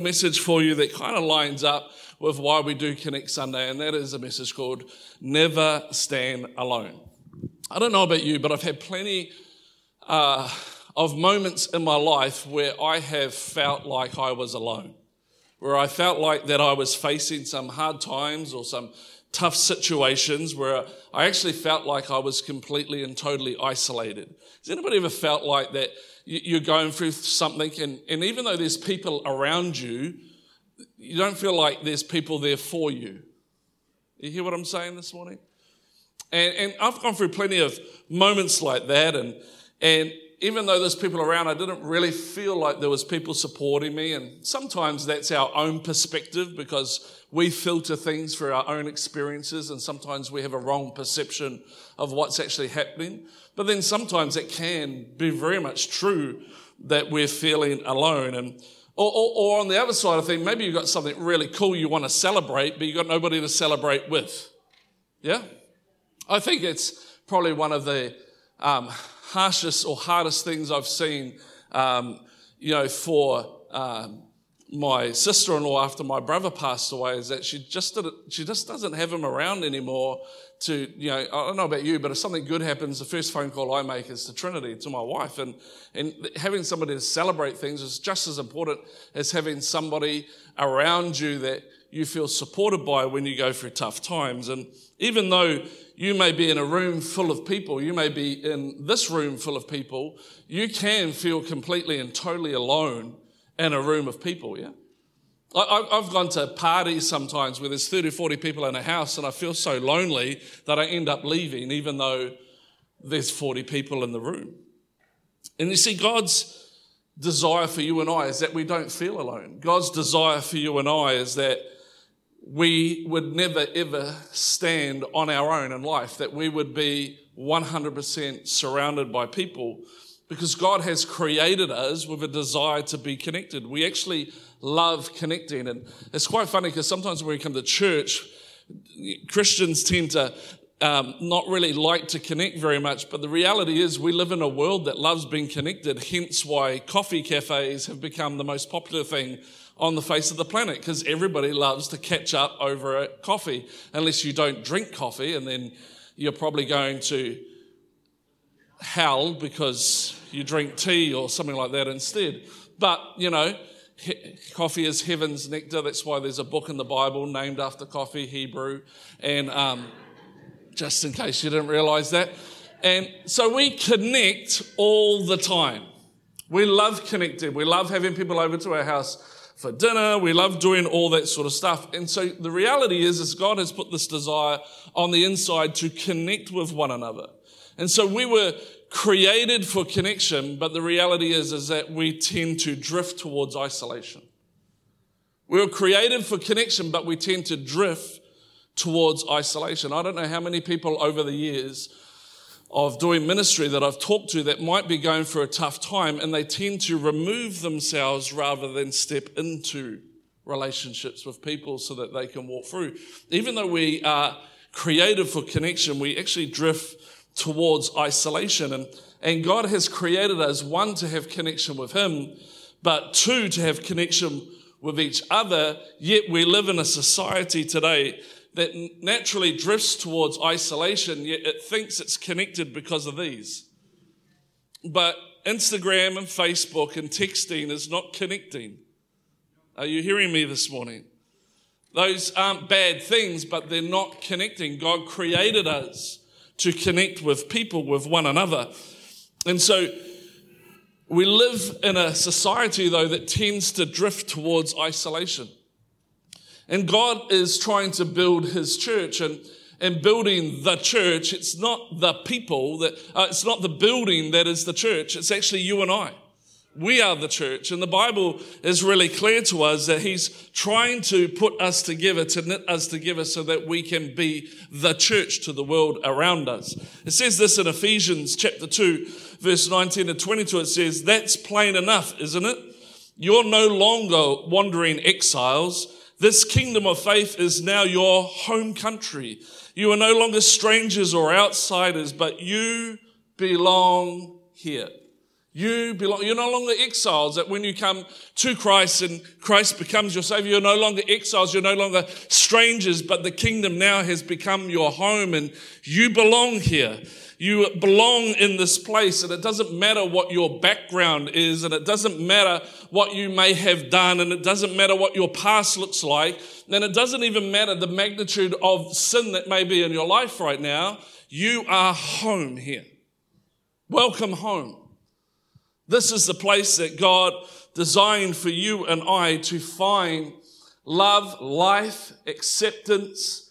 Message for you that kind of lines up with why we do Connect Sunday, and that is a message called Never Stand Alone. I don't know about you, but I've had plenty uh, of moments in my life where I have felt like I was alone, where I felt like that I was facing some hard times or some tough situations where I actually felt like I was completely and totally isolated. Has anybody ever felt like that you're going through something and, and even though there's people around you, you don't feel like there's people there for you? You hear what I'm saying this morning? And, and I've gone through plenty of moments like that and, and even though there's people around, I didn't really feel like there was people supporting me. And sometimes that's our own perspective because we filter things through our own experiences and sometimes we have a wrong perception of what's actually happening. But then sometimes it can be very much true that we're feeling alone. And or, or, or on the other side of things, maybe you've got something really cool you want to celebrate, but you've got nobody to celebrate with. Yeah? I think it's probably one of the um, harshest or hardest things I've seen, um, you know, for um, my sister-in-law after my brother passed away is that she just did she just doesn't have him around anymore to you know I don't know about you but if something good happens the first phone call I make is to Trinity to my wife. And and having somebody to celebrate things is just as important as having somebody around you that you feel supported by when you go through tough times. And even though you may be in a room full of people, you may be in this room full of people, you can feel completely and totally alone in a room of people, yeah? I've gone to parties sometimes where there's 30, 40 people in a house and I feel so lonely that I end up leaving even though there's 40 people in the room. And you see, God's desire for you and I is that we don't feel alone. God's desire for you and I is that we would never ever stand on our own in life, that we would be 100% surrounded by people because God has created us with a desire to be connected. We actually love connecting. And it's quite funny because sometimes when we come to church, Christians tend to um, not really like to connect very much, but the reality is we live in a world that loves being connected, hence why coffee cafes have become the most popular thing on the face of the planet because everybody loves to catch up over a coffee, unless you don't drink coffee, and then you're probably going to hell because you drink tea or something like that instead. But, you know, coffee is heaven's nectar. That's why there's a book in the Bible named after coffee, Hebrew. And um, just in case you didn't realize that. And so we connect all the time. We love connecting. We love having people over to our house for dinner. We love doing all that sort of stuff. And so the reality is, is God has put this desire on the inside to connect with one another. And so we were created for connection, but the reality is, is that we tend to drift towards isolation. We were created for connection, but we tend to drift towards isolation. I don't know how many people over the years of doing ministry that I've talked to that might be going for a tough time and they tend to remove themselves rather than step into relationships with people so that they can walk through. Even though we are created for connection, we actually drift towards isolation. And, and God has created us, one, to have connection with Him, but two, to have connection with each other. Yet we live in a society today that naturally drifts towards isolation, yet it thinks it's connected because of these. But Instagram and Facebook and texting is not connecting. Are you hearing me this morning? Those aren't bad things, but they're not connecting. God created us to connect with people, with one another. And so we live in a society, though, that tends to drift towards isolation. And God is trying to build his church and, and building the church. It's not the people that, uh, it's not the building that is the church. It's actually you and I. We are the church. And the Bible is really clear to us that he's trying to put us together, to knit us together so that we can be the church to the world around us. It says this in Ephesians chapter 2, verse 19 and 22. It says, that's plain enough, isn't it? You're no longer wandering exiles this kingdom of faith is now your home country. You are no longer strangers or outsiders, but you belong here. You belong, you're no longer exiles. That when you come to Christ and Christ becomes your Savior, you're no longer exiles. You're no longer strangers, but the kingdom now has become your home and you belong here. You belong in this place and it doesn't matter what your background is and it doesn't matter what you may have done and it doesn't matter what your past looks like. And it doesn't even matter the magnitude of sin that may be in your life right now. You are home here. Welcome home. This is the place that God designed for you and I to find love, life, acceptance,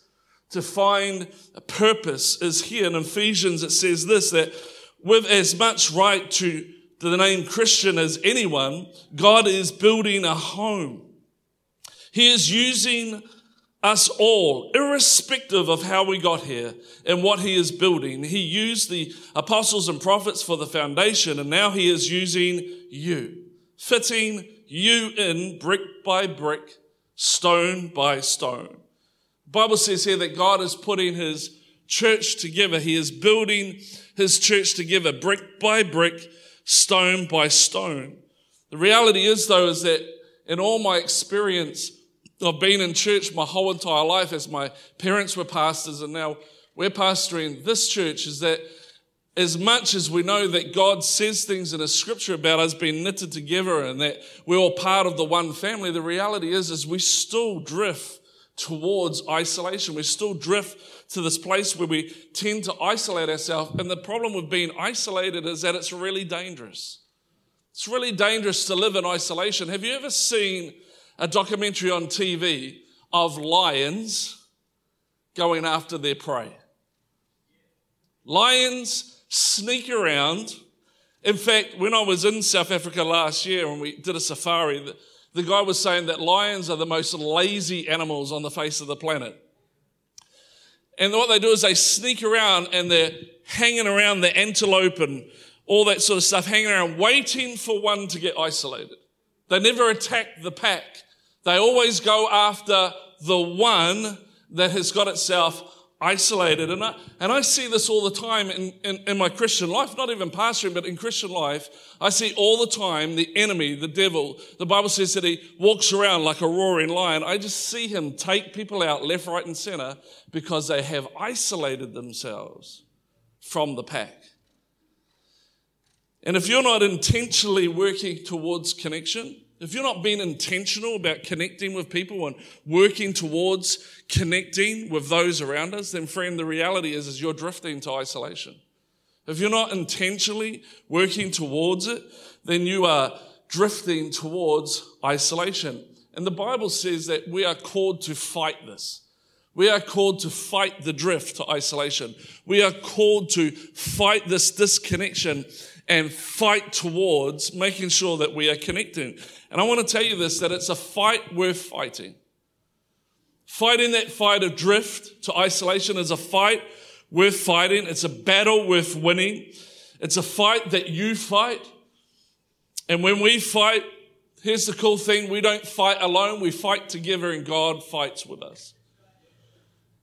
to find a purpose is here. In Ephesians, it says this, that with as much right to, the name Christian as anyone, God is building a home. He is using us all, irrespective of how we got here and what he is building. He used the apostles and prophets for the foundation, and now he is using you, fitting you in brick by brick, stone by stone. Bible says here that God is putting his church together. He is building his church together brick by brick, stone by stone. The reality is though, is that in all my experience of been in church my whole entire life as my parents were pastors and now we're pastoring this church is that as much as we know that God says things in a scripture about us being knitted together and that we're all part of the one family, the reality is, is we still drift towards isolation. We still drift to this place where we tend to isolate ourselves. And the problem with being isolated is that it's really dangerous. It's really dangerous to live in isolation. Have you ever seen a documentary on TV of lions going after their prey? Lions sneak around. In fact, when I was in South Africa last year and we did a safari, the guy was saying that lions are the most lazy animals on the face of the planet. And what they do is they sneak around and they're hanging around the antelope and all that sort of stuff, hanging around, waiting for one to get isolated. They never attack the pack. They always go after the one that has got itself isolated. And I, and I see this all the time in, in, in, my Christian life, not even pastoring, but in Christian life. I see all the time the enemy, the devil. The Bible says that he walks around like a roaring lion. I just see him take people out left, right, and center because they have isolated themselves from the pack. And if you're not intentionally working towards connection, if you're not being intentional about connecting with people and working towards connecting with those around us, then friend, the reality is, is you're drifting to isolation. If you're not intentionally working towards it, then you are drifting towards isolation. And the Bible says that we are called to fight this. We are called to fight the drift to isolation. We are called to fight this disconnection and fight towards making sure that we are connecting. And I want to tell you this that it's a fight worth fighting. Fighting that fight of drift to isolation is a fight worth fighting. It's a battle worth winning. It's a fight that you fight. And when we fight, here's the cool thing we don't fight alone, we fight together, and God fights with us.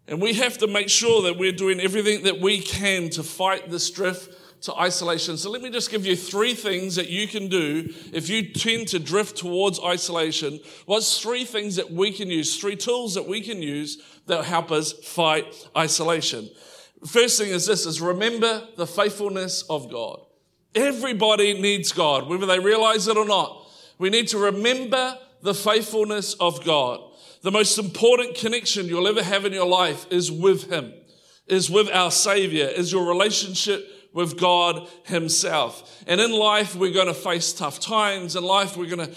And we have to make sure that we're doing everything that we can to fight this drift to isolation. So let me just give you three things that you can do if you tend to drift towards isolation. What's three things that we can use, three tools that we can use that help us fight isolation? First thing is this is remember the faithfulness of God. Everybody needs God, whether they realize it or not. We need to remember the faithfulness of God. The most important connection you'll ever have in your life is with Him, is with our Savior, is your relationship with God Himself. And in life, we're going to face tough times. In life, we're going to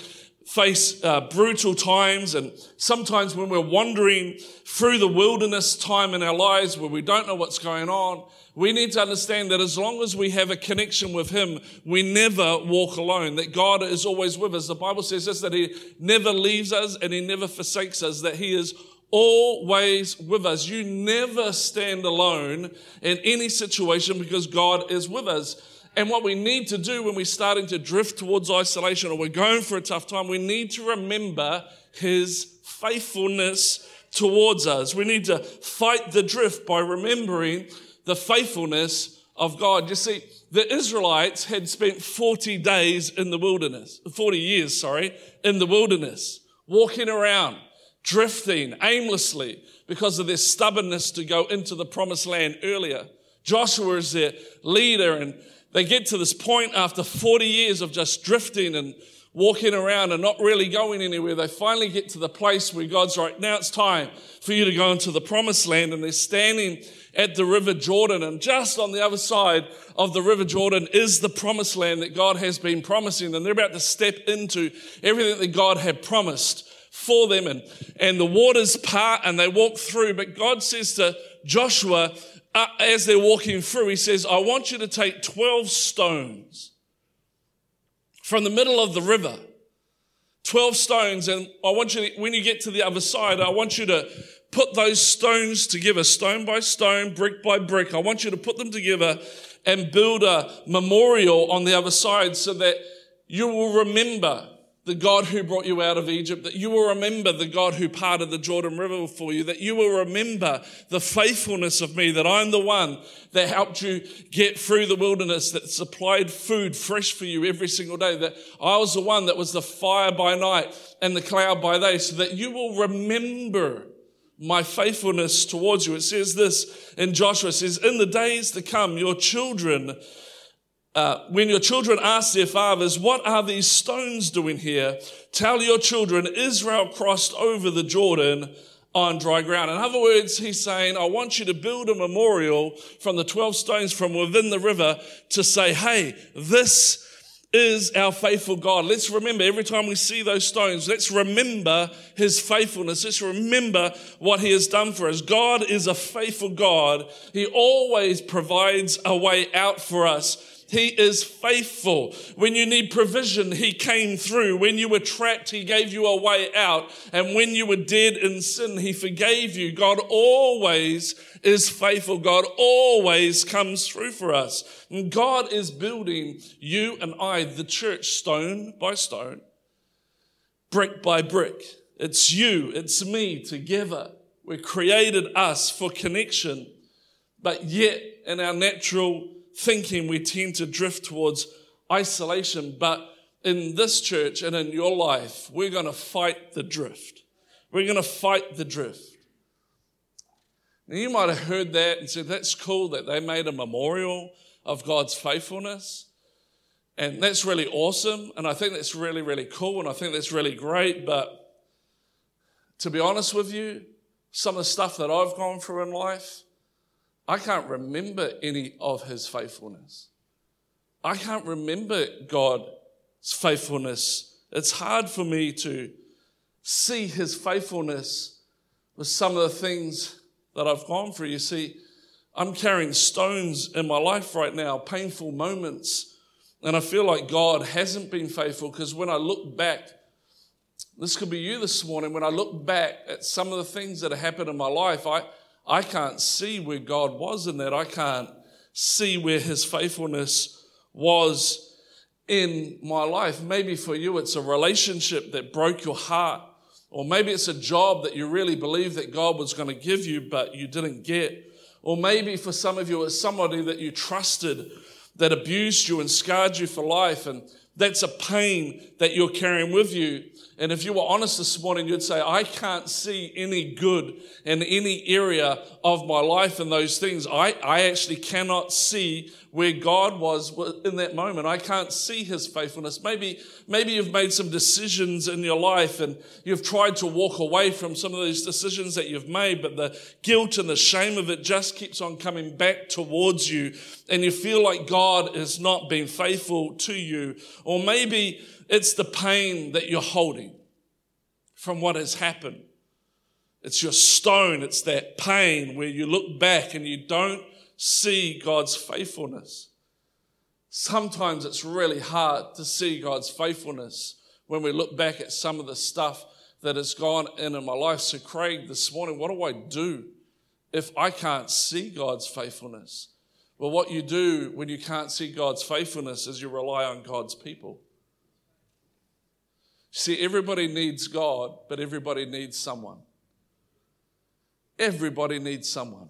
face uh, brutal times. And sometimes when we're wandering through the wilderness time in our lives where we don't know what's going on, we need to understand that as long as we have a connection with Him, we never walk alone, that God is always with us. The Bible says this, that He never leaves us and He never forsakes us, that He is always with us. You never stand alone in any situation because God is with us. And what we need to do when we're starting to drift towards isolation or we're going for a tough time, we need to remember His faithfulness towards us. We need to fight the drift by remembering the faithfulness of God. You see, the Israelites had spent 40 days in the wilderness, 40 years, sorry, in the wilderness, walking around, drifting aimlessly because of their stubbornness to go into the promised land earlier. Joshua is their leader and they get to this point after 40 years of just drifting and walking around and not really going anywhere. They finally get to the place where God's right, now it's time for you to go into the promised land. And they're standing at the River Jordan. And just on the other side of the River Jordan is the promised land that God has been promising. And they're about to step into everything that God had promised for them. And, and the waters part and they walk through. But God says to Joshua, uh, as they're walking through, He says, I want you to take 12 stones from the middle of the river. 12 stones. And I want you to, when you get to the other side, I want you to put those stones together, stone by stone, brick by brick. I want you to put them together and build a memorial on the other side so that you will remember the God who brought you out of Egypt, that you will remember the God who parted the Jordan River for you, that you will remember the faithfulness of me, that I'm the one that helped you get through the wilderness, that supplied food fresh for you every single day, that I was the one that was the fire by night and the cloud by day, so that you will remember my faithfulness towards you. It says this in Joshua, it says, in the days to come, your children, uh, when your children ask their fathers, what are these stones doing here? Tell your children, Israel crossed over the Jordan on dry ground. In other words, he's saying, I want you to build a memorial from the 12 stones from within the river to say, hey, this is our faithful God. Let's remember every time we see those stones, let's remember his faithfulness. Let's remember what he has done for us. God is a faithful God. He always provides a way out for us. He is faithful. When you need provision, He came through. When you were trapped, He gave you a way out. And when you were dead in sin, He forgave you. God always is faithful. God always comes through for us. And God is building you and I, the church, stone by stone, brick by brick. It's you, it's me together. We created us for connection, but yet in our natural thinking we tend to drift towards isolation. But in this church and in your life, we're going to fight the drift. We're going to fight the drift. Now, you might have heard that and said, that's cool that they made a memorial of God's faithfulness. And that's really awesome. And I think that's really, really cool. And I think that's really great. But to be honest with you, some of the stuff that I've gone through in life, I can't remember any of his faithfulness. I can't remember God's faithfulness. It's hard for me to see his faithfulness with some of the things that I've gone through. You see, I'm carrying stones in my life right now, painful moments, and I feel like God hasn't been faithful because when I look back, this could be you this morning, when I look back at some of the things that have happened in my life, I, I can't see where God was in that. I can't see where his faithfulness was in my life. Maybe for you, it's a relationship that broke your heart. Or maybe it's a job that you really believe that God was going to give you, but you didn't get. Or maybe for some of you, it's somebody that you trusted that abused you and scarred you for life. And that's a pain that you're carrying with you. And if you were honest this morning, you'd say, I can't see any good in any area of my life and those things. I, I actually cannot see where God was in that moment. I can't see his faithfulness. Maybe, maybe you've made some decisions in your life and you've tried to walk away from some of those decisions that you've made, but the guilt and the shame of it just keeps on coming back towards you. And you feel like God has not been faithful to you. Or maybe it's the pain that you're holding from what has happened. It's your stone, it's that pain where you look back and you don't see God's faithfulness. Sometimes it's really hard to see God's faithfulness when we look back at some of the stuff that has gone in in my life. So, Craig, this morning, what do I do if I can't see God's faithfulness? Well, what you do when you can't see God's faithfulness is you rely on God's people. See, everybody needs God, but everybody needs someone. Everybody needs someone.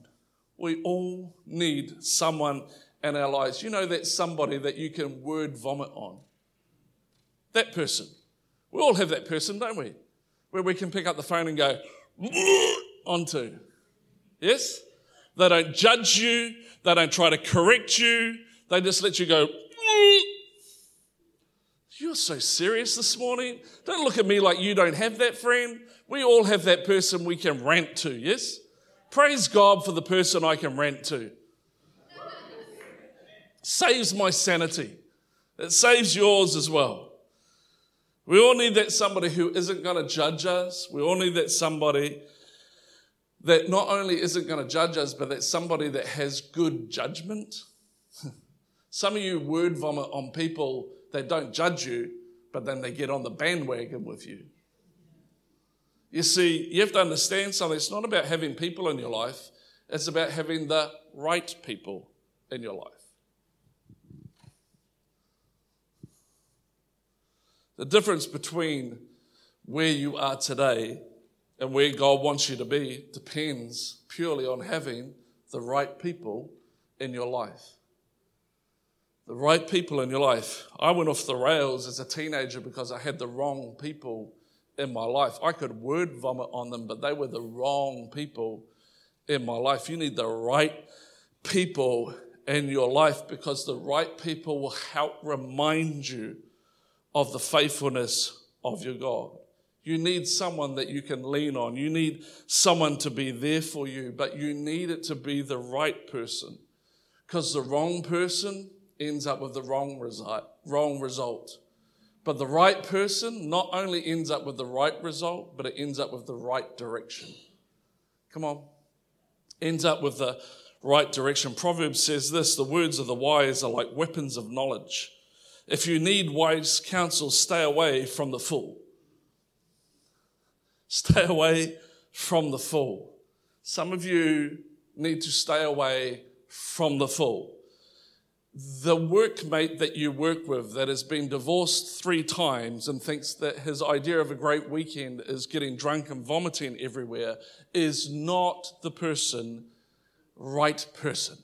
We all need someone in our lives. You know, that's somebody that you can word vomit on. That person. We all have that person, don't we? Where we can pick up the phone and go, onto. Yes? They don't judge you. They don't try to correct you. They just let you go, You're so serious this morning. Don't look at me like you don't have that friend. We all have that person we can rant to, yes? Praise God for the person I can rant to. Saves my sanity. It saves yours as well. We all need that somebody who isn't going to judge us. We all need that somebody that not only isn't going to judge us, but that somebody that has good judgment. Some of you word vomit on people that don't judge you, but then they get on the bandwagon with you. You see, you have to understand something. It's not about having people in your life, it's about having the right people in your life. The difference between where you are today and where God wants you to be depends purely on having the right people in your life. The right people in your life. I went off the rails as a teenager because I had the wrong people in my life. I could word vomit on them, but they were the wrong people in my life. You need the right people in your life because the right people will help remind you of the faithfulness of your God. You need someone that you can lean on. You need someone to be there for you, but you need it to be the right person. Because the wrong person ends up with the wrong result, wrong result. But the right person not only ends up with the right result, but it ends up with the right direction. Come on. Ends up with the right direction. Proverbs says this the words of the wise are like weapons of knowledge. If you need wise counsel, stay away from the fool. Stay away from the fool. Some of you need to stay away from the fool. The workmate that you work with that has been divorced three times and thinks that his idea of a great weekend is getting drunk and vomiting everywhere is not the person, right person.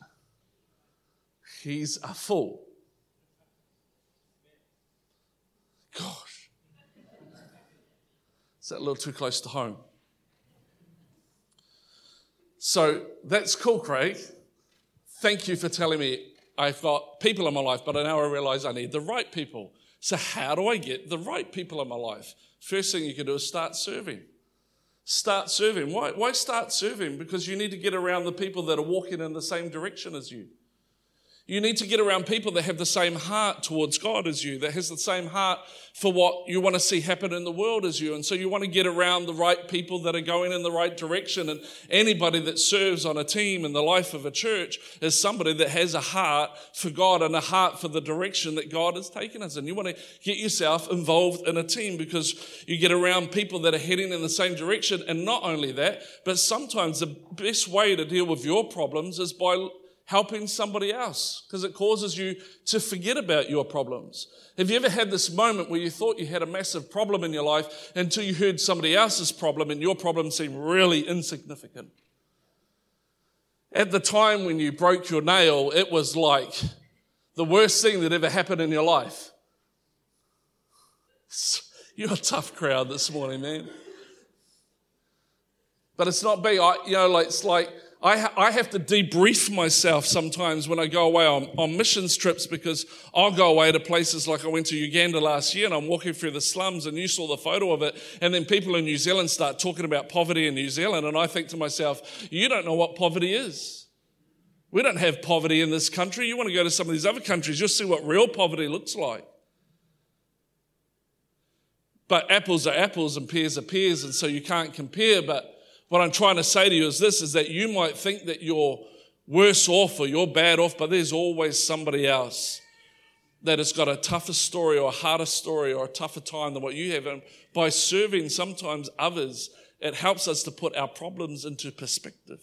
He's a fool. Gosh. Is that a little too close to home? So that's cool, Craig. Thank you for telling me I've got people in my life, but now I realize I need the right people. So, how do I get the right people in my life? First thing you can do is start serving. Start serving. Why, why start serving? Because you need to get around the people that are walking in the same direction as you. You need to get around people that have the same heart towards God as you, that has the same heart for what you want to see happen in the world as you. And so you want to get around the right people that are going in the right direction. And anybody that serves on a team in the life of a church is somebody that has a heart for God and a heart for the direction that God has taken us. And you want to get yourself involved in a team because you get around people that are heading in the same direction. And not only that, but sometimes the best way to deal with your problems is by helping somebody else because it causes you to forget about your problems. Have you ever had this moment where you thought you had a massive problem in your life until you heard somebody else's problem and your problem seemed really insignificant? At the time when you broke your nail, it was like the worst thing that ever happened in your life. You're a tough crowd this morning, man. But it's not me. I, you know, like, it's like I, ha- I have to debrief myself sometimes when I go away on, on missions trips because I'll go away to places like I went to Uganda last year and I'm walking through the slums and you saw the photo of it. And then people in New Zealand start talking about poverty in New Zealand. And I think to myself, you don't know what poverty is. We don't have poverty in this country. You want to go to some of these other countries, you'll see what real poverty looks like. But apples are apples and pears are pears, and so you can't compare. But what I'm trying to say to you is this is that you might think that you're worse off or you're bad off, but there's always somebody else that has got a tougher story or a harder story or a tougher time than what you have. And by serving sometimes others, it helps us to put our problems into perspective.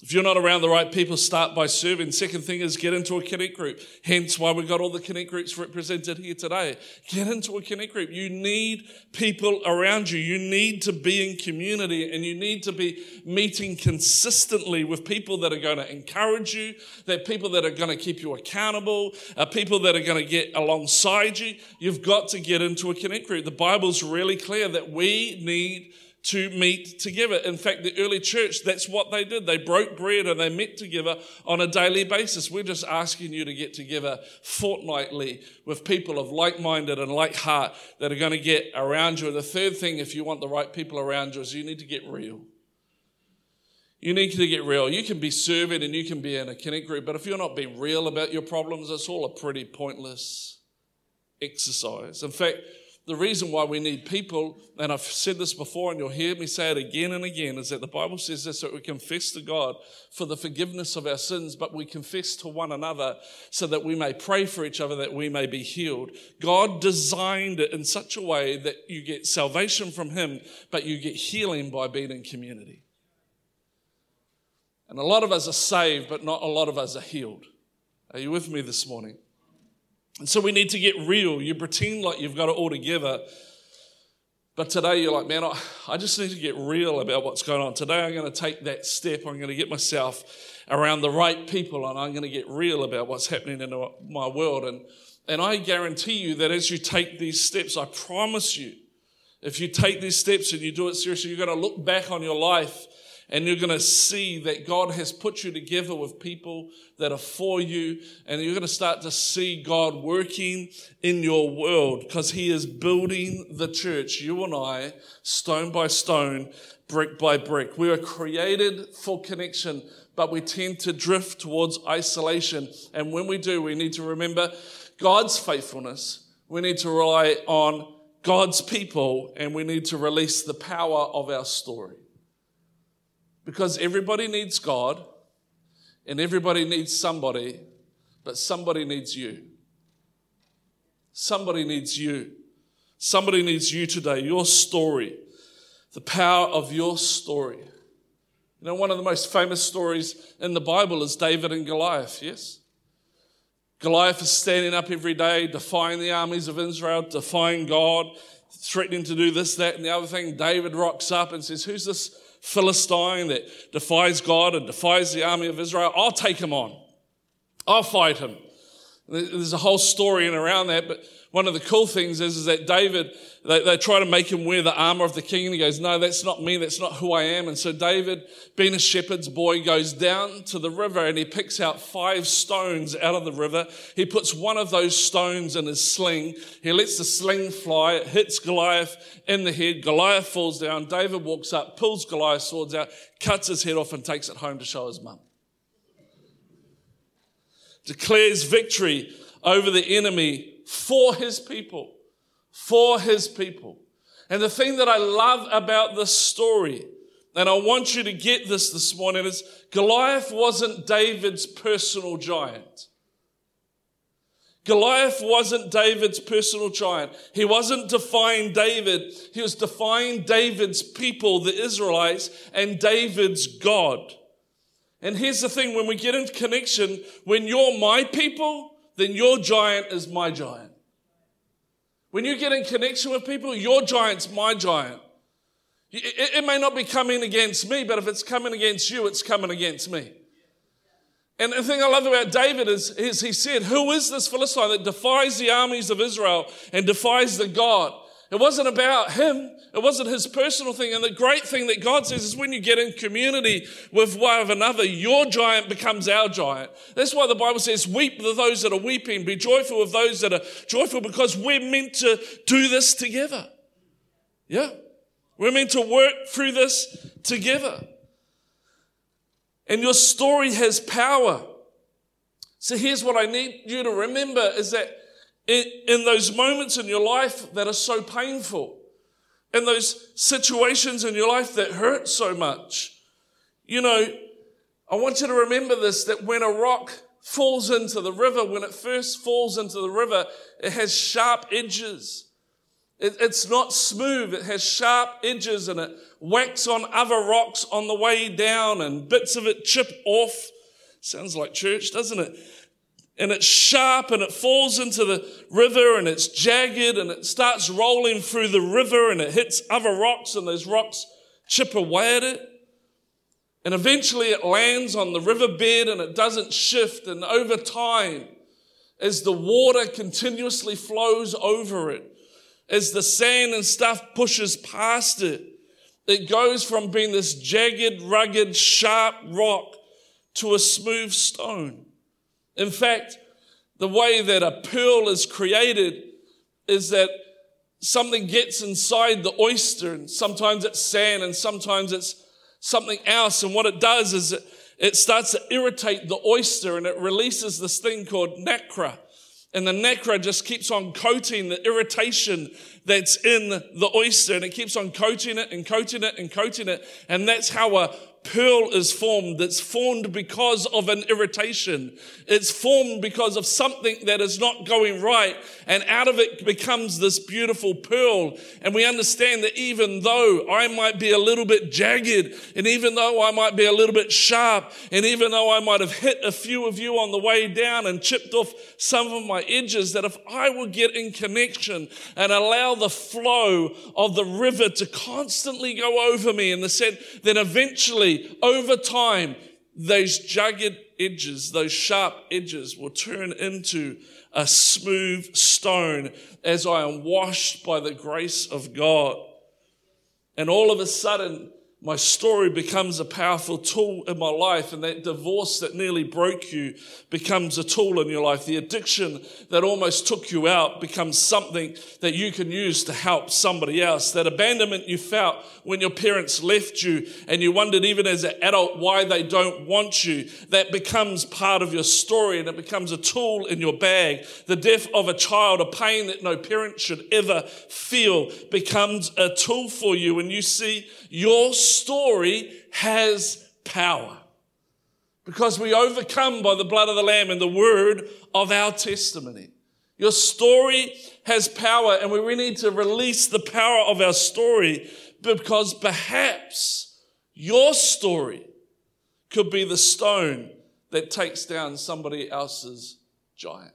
If you're not around the right people, start by serving. Second thing is get into a connect group. Hence why we've got all the connect groups represented here today. Get into a connect group. You need people around you. You need to be in community and you need to be meeting consistently with people that are going to encourage you, that people that are going to keep you accountable, uh, people that are going to get alongside you. You've got to get into a connect group. The Bible's really clear that we need to meet together. In fact, the early church, that's what they did. They broke bread and they met together on a daily basis. We're just asking you to get together fortnightly with people of like minded and like heart that are going to get around you. And the third thing, if you want the right people around you, is you need to get real. You need to get real. You can be serving and you can be in a connect group, but if you're not being real about your problems, it's all a pretty pointless exercise. In fact, the reason why we need people, and I've said this before and you'll hear me say it again and again, is that the Bible says this that we confess to God for the forgiveness of our sins, but we confess to one another so that we may pray for each other, that we may be healed. God designed it in such a way that you get salvation from Him, but you get healing by being in community. And a lot of us are saved, but not a lot of us are healed. Are you with me this morning? And so we need to get real. You pretend like you've got it all together. But today you're like, man, I, I just need to get real about what's going on. Today I'm going to take that step. I'm going to get myself around the right people and I'm going to get real about what's happening in my world. And, and I guarantee you that as you take these steps, I promise you, if you take these steps and you do it seriously, you're going to look back on your life and you're going to see that God has put you together with people that are for you. And you're going to start to see God working in your world because He is building the church, you and I, stone by stone, brick by brick. We are created for connection, but we tend to drift towards isolation. And when we do, we need to remember God's faithfulness. We need to rely on God's people and we need to release the power of our story. Because everybody needs God and everybody needs somebody, but somebody needs you. Somebody needs you. Somebody needs you today, your story, the power of your story. You know, one of the most famous stories in the Bible is David and Goliath, yes? Goliath is standing up every day, defying the armies of Israel, defying God, threatening to do this, that, and the other thing. David rocks up and says, Who's this Philistine that defies God and defies the army of Israel, I'll take him on. I'll fight him. There's a whole story in around that, but one of the cool things is, is that David, they, they try to make him wear the armor of the king, and he goes, No, that's not me, that's not who I am. And so David, being a shepherd's boy, goes down to the river and he picks out five stones out of the river. He puts one of those stones in his sling. He lets the sling fly, it hits Goliath in the head. Goliath falls down. David walks up, pulls Goliath's swords out, cuts his head off, and takes it home to show his mum. Declares victory over the enemy for his people. For his people. And the thing that I love about this story, and I want you to get this this morning, is Goliath wasn't David's personal giant. Goliath wasn't David's personal giant. He wasn't defying David. He was defying David's people, the Israelites, and David's God. And here's the thing when we get into connection, when you're my people, then your giant is my giant. When you get in connection with people, your giant's my giant. It, may not be coming against me, but if it's coming against you, it's coming against me. And the thing I love about David is, is he said, Who is this Philistine that defies the armies of Israel and defies the God? It wasn't about him. It wasn't his personal thing. And the great thing that God says is when you get in community with one of another, your giant becomes our giant. That's why the Bible says, weep with those that are weeping, be joyful with those that are joyful, because we're meant to do this together. Yeah. We're meant to work through this together. And your story has power. So here's what I need you to remember is that in, in those moments in your life that are so painful, in those situations in your life that hurt so much. You know, I want you to remember this that when a rock falls into the river, when it first falls into the river, it has sharp edges. It, it's not smooth. It has sharp edges and it whacks on other rocks on the way down and bits of it chip off. Sounds like church, doesn't it? And it's sharp and it falls into the river and it's jagged and it starts rolling through the river and it hits other rocks and those rocks chip away at it. And eventually it lands on the riverbed and it doesn't shift. And over time, as the water continuously flows over it, as the sand and stuff pushes past it, it goes from being this jagged, rugged, sharp rock to a smooth stone. In fact, the way that a pearl is created is that something gets inside the oyster, and sometimes it's sand, and sometimes it's something else. And what it does is it, it starts to irritate the oyster, and it releases this thing called nacre. And the nacre just keeps on coating the irritation that's in the oyster and it keeps on coating it and coating it and coating it. And that's how a pearl is formed. It's formed because of an irritation. It's formed because of something that is not going right. And out of it becomes this beautiful pearl. And we understand that even though I might be a little bit jagged, and even though I might be a little bit sharp, and even though I might have hit a few of you on the way down and chipped off some of my edges, that if I will get in connection and allow the flow of the river to constantly go over me in the sense, then eventually over time, those jagged edges, those sharp edges will turn into a smooth stone as I am washed by the grace of God. And all of a sudden, my story becomes a powerful tool in my life, and that divorce that nearly broke you becomes a tool in your life. The addiction that almost took you out becomes something that you can use to help somebody else. That abandonment you felt when your parents left you and you wondered even as an adult why they don't want you, that becomes part of your story and it becomes a tool in your bag. The death of a child, a pain that no parent should ever feel, becomes a tool for you, and you see your story has power. Because we overcome by the blood of the Lamb and the word of our testimony. Your story has power, and we need to release the power of our story because perhaps your story could be the stone that takes down somebody else's giant.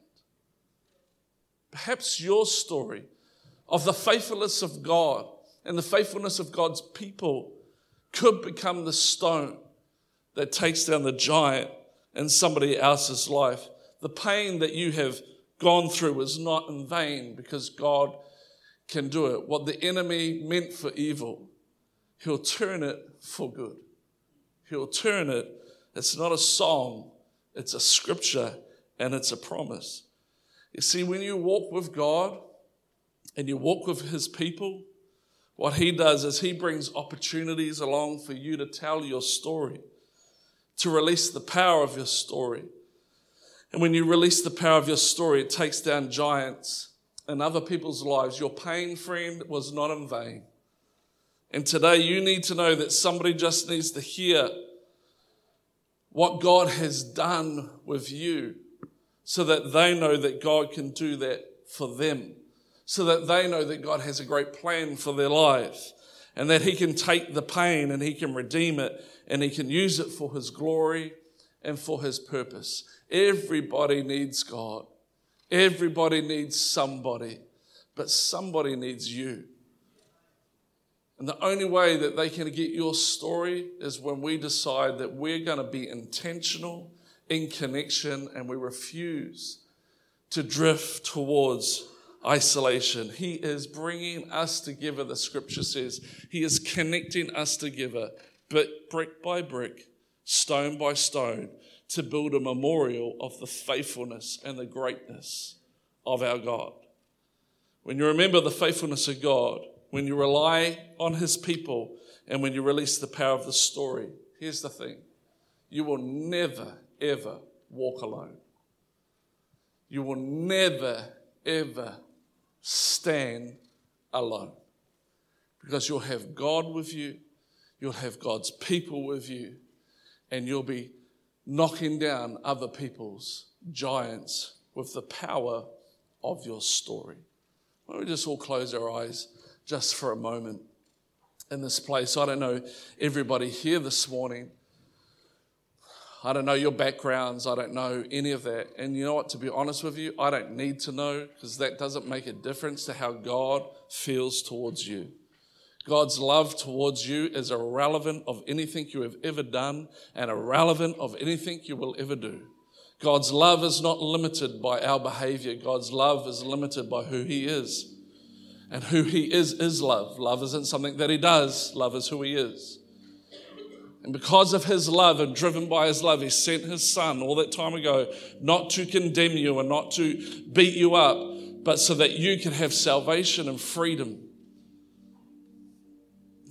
Perhaps your story of the faithfulness of God and the faithfulness of God's people could become the stone that takes down the giant in somebody else's life. The pain that you have gone through is not in vain because God can do it. What the enemy meant for evil, he'll turn it for good. He'll turn it. It's not a song, it's a scripture and it's a promise. You see, when you walk with God and you walk with his people, what he does is he brings opportunities along for you to tell your story, to release the power of your story. And when you release the power of your story, it takes down giants in other people's lives. Your pain, friend, was not in vain. And today you need to know that somebody just needs to hear what God has done with you so that they know that God can do that for them so that they know that God has a great plan for their life and that He can take the pain and He can redeem it and He can use it for His glory and for His purpose. Everybody needs God. Everybody needs somebody, but somebody needs you. And the only way that they can get your story is when we decide that we're going to be intentional in connection and we refuse to drift towards isolation. He is bringing us together, the scripture says. He is connecting us together, but brick by brick, stone by stone, to build a memorial of the faithfulness and the greatness of our God. When you remember the faithfulness of God, when you rely on His people, and when you release the power of the story, here's the thing you will never, ever walk alone. You will never, ever stand alone. Because you'll have God with you, you'll have God's people with you, and you'll be knocking down other people's giants with the power of your story. Why don't we just all close our eyes just for a moment in this place? I don't know everybody here this morning. I don't know your backgrounds. I don't know any of that. And you know what? To be honest with you, I don't need to know because that doesn't make a difference to how God feels towards you. God's love towards you is irrelevant of anything you have ever done and irrelevant of anything you will ever do. God's love is not limited by our behavior. God's love is limited by who He is. And who He is is love. Love isn't something that He does, love is who He is. And because of his love and driven by his love, he sent his son all that time ago, not to condemn you and not to beat you up, but so that you can have salvation and freedom.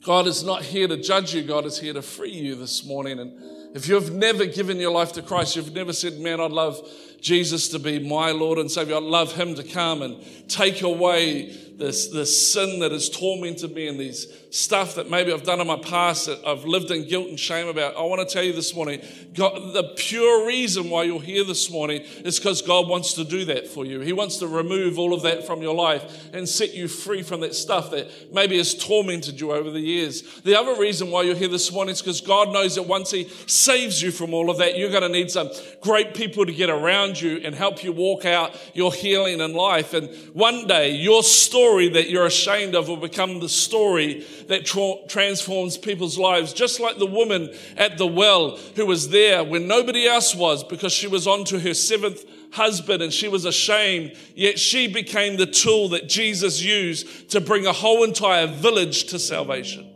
God is not here to judge you, God is here to free you this morning. And if you've never given your life to Christ, you've never said, Man, I'd love Jesus to be my Lord and Savior, I'd love him to come and take away this, this sin that has tormented me and these stuff that maybe I've done in my past that I've lived in guilt and shame about. I want to tell you this morning, God, the pure reason why you're here this morning is because God wants to do that for you. He wants to remove all of that from your life and set you free from that stuff that maybe has tormented you over the years. The other reason why you're here this morning is because God knows that once He saves you from all of that, you're going to need some great people to get around you and help you walk out your healing in life. And one day, your story that you're ashamed of will become the story that tra- transforms people's lives. Just like the woman at the well who was there when nobody else was because she was on to her seventh husband and she was ashamed, yet she became the tool that Jesus used to bring a whole entire village to salvation.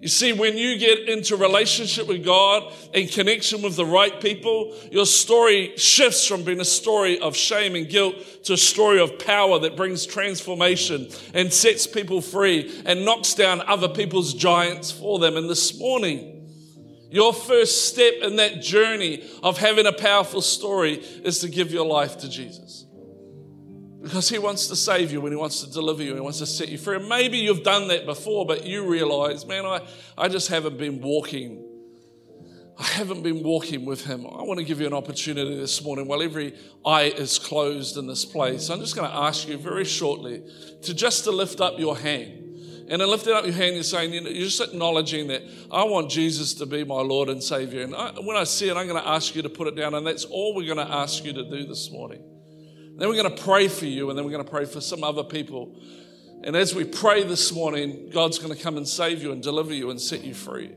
You see, when you get into relationship with God in connection with the right people, your story shifts from being a story of shame and guilt to a story of power that brings transformation and sets people free and knocks down other people's giants for them. And this morning, your first step in that journey of having a powerful story is to give your life to Jesus. Because he wants to save you and he wants to deliver you and he wants to set you free. And maybe you've done that before, but you realize, man, I, I just haven't been walking. I haven't been walking with him. I want to give you an opportunity this morning while every eye is closed in this place. I'm just going to ask you very shortly to just to lift up your hand. And in lifting up your hand, you're saying, you know, you're just acknowledging that I want Jesus to be my Lord and Savior. And I, when I see it, I'm going to ask you to put it down. And that's all we're going to ask you to do this morning. Then we're going to pray for you, and then we're going to pray for some other people. And as we pray this morning, God's going to come and save you and deliver you and set you free.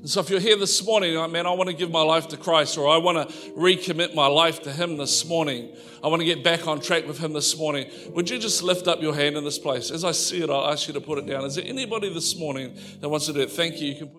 And so if you're here this morning, like, man, I want to give my life to Christ, or I want to recommit my life to Him this morning, I want to get back on track with Him this morning, would you just lift up your hand in this place? As I see it, I'll ask you to put it down. Is there anybody this morning that wants to do it? Thank you. You can put